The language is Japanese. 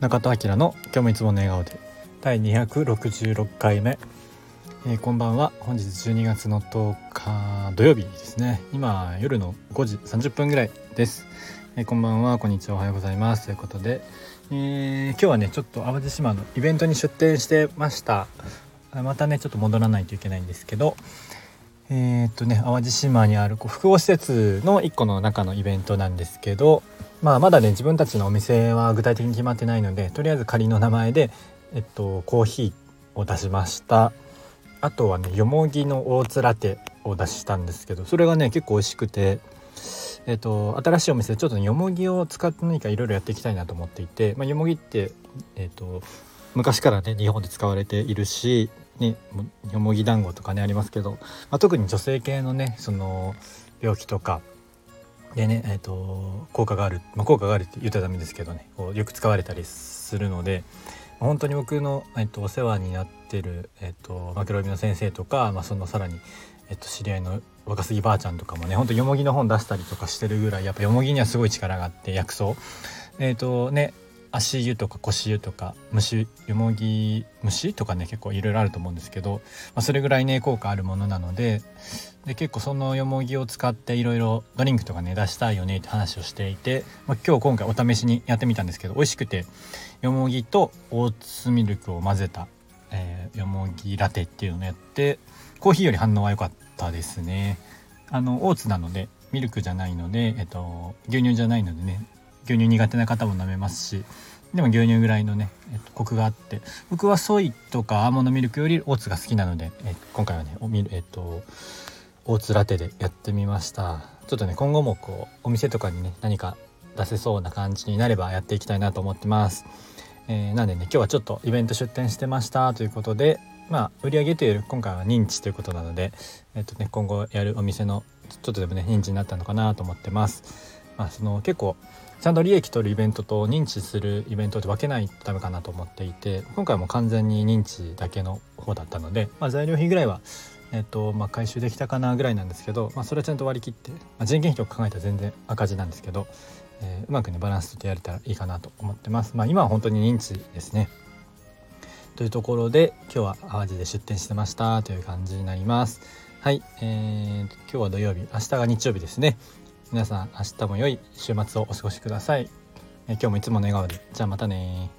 中田明の今日もいつもの笑顔で。第266回目、えー、こんばんは。本日12月の10日土曜日ですね。今夜の5時30分ぐらいです、えー、こんばんは。こんにちは。おはようございます。ということで、えー、今日はねちょっと淡路島のイベントに出店してました。またねちょっと戻らないといけないんですけどえー、っとね淡路島にあるこう複合施設の1個の中のイベントなんですけどまあ、まだね自分たちのお店は具体的に決まってないのでとりあえず仮の名前で、えっと、コーヒーを出しました。あとはねよもぎの大津ラテを出したんですけどそれがね結構美味しくてえっと、新しいお店でちょっと、ね、よもぎを使って何かいろいろやっていきたいなと思っていて、まあ、よもぎって、えっと、昔からね日本で使われているし、ね、よもぎ団子とかねありますけど、まあ、特に女性系のねその病気とかでね、えーと、効果がある、まあ、効果があるって言ったらダメですけどねよく使われたりするので本当に僕の、えーと、お世話になってる、えーと、マクロビの先生とか、まあ、そのさらに、えー、と知り合いの若杉ばあちゃんとかもねほんとよもぎの本出したりとかしてるぐらいやっぱよもぎにはすごい力があって薬草。えっ、ー、とね足湯とか腰湯とか虫よもぎ虫とかね結構いろいろあると思うんですけど、まあ、それぐらいね効果あるものなのでで結構そのよもぎを使っていろいろドリンクとかね出したいよねって話をしていて、まあ、今日今回お試しにやってみたんですけど美味しくてよもぎとオーツミルクを混ぜた、えー、よもぎラテっていうのをやってコーヒーより反応は良かったですね。あのオーツなのでミルクじゃないので、えっと、牛乳じゃないのでね牛乳苦手な方も飲めますしでも牛乳ぐらいのね、えっと、コクがあって僕はソイとかアーモンドミルクよりオーツが好きなので、え今回はねおみえっと大津ラテでやってみました。ちょっとね今後もこうお店とかにね何か出せそうな感じになればやっていきたいなと思ってます、えー、なんでね今日はちょっとイベント出店してました。ということでまあ売上というより今回は認知ということなのでえっ、とね今後やるお店のちょっとでもね認知になったのかなと思ってます。まあその結構ちゃんと利益取るイベントと認知するイベントって分けないとダメかなと思っていて今回も完全に認知だけの方だったので、まあ、材料費ぐらいはえっとまあ、回収できたかなぐらいなんですけど、まあ、それはちゃんと割り切って、まあ、人件費とか考えたら全然赤字なんですけど、えー、うまくねバランスとってやれたらいいかなと思ってます。まあ、今は本当に認知ですねというところで今日は淡路で出店してましたという感じになります。はい、えー、今日は土曜日明日が日曜日ですね。皆さん明日も良い週末をお過ごしください。えー、今日もいつもの笑顔でじゃあまたね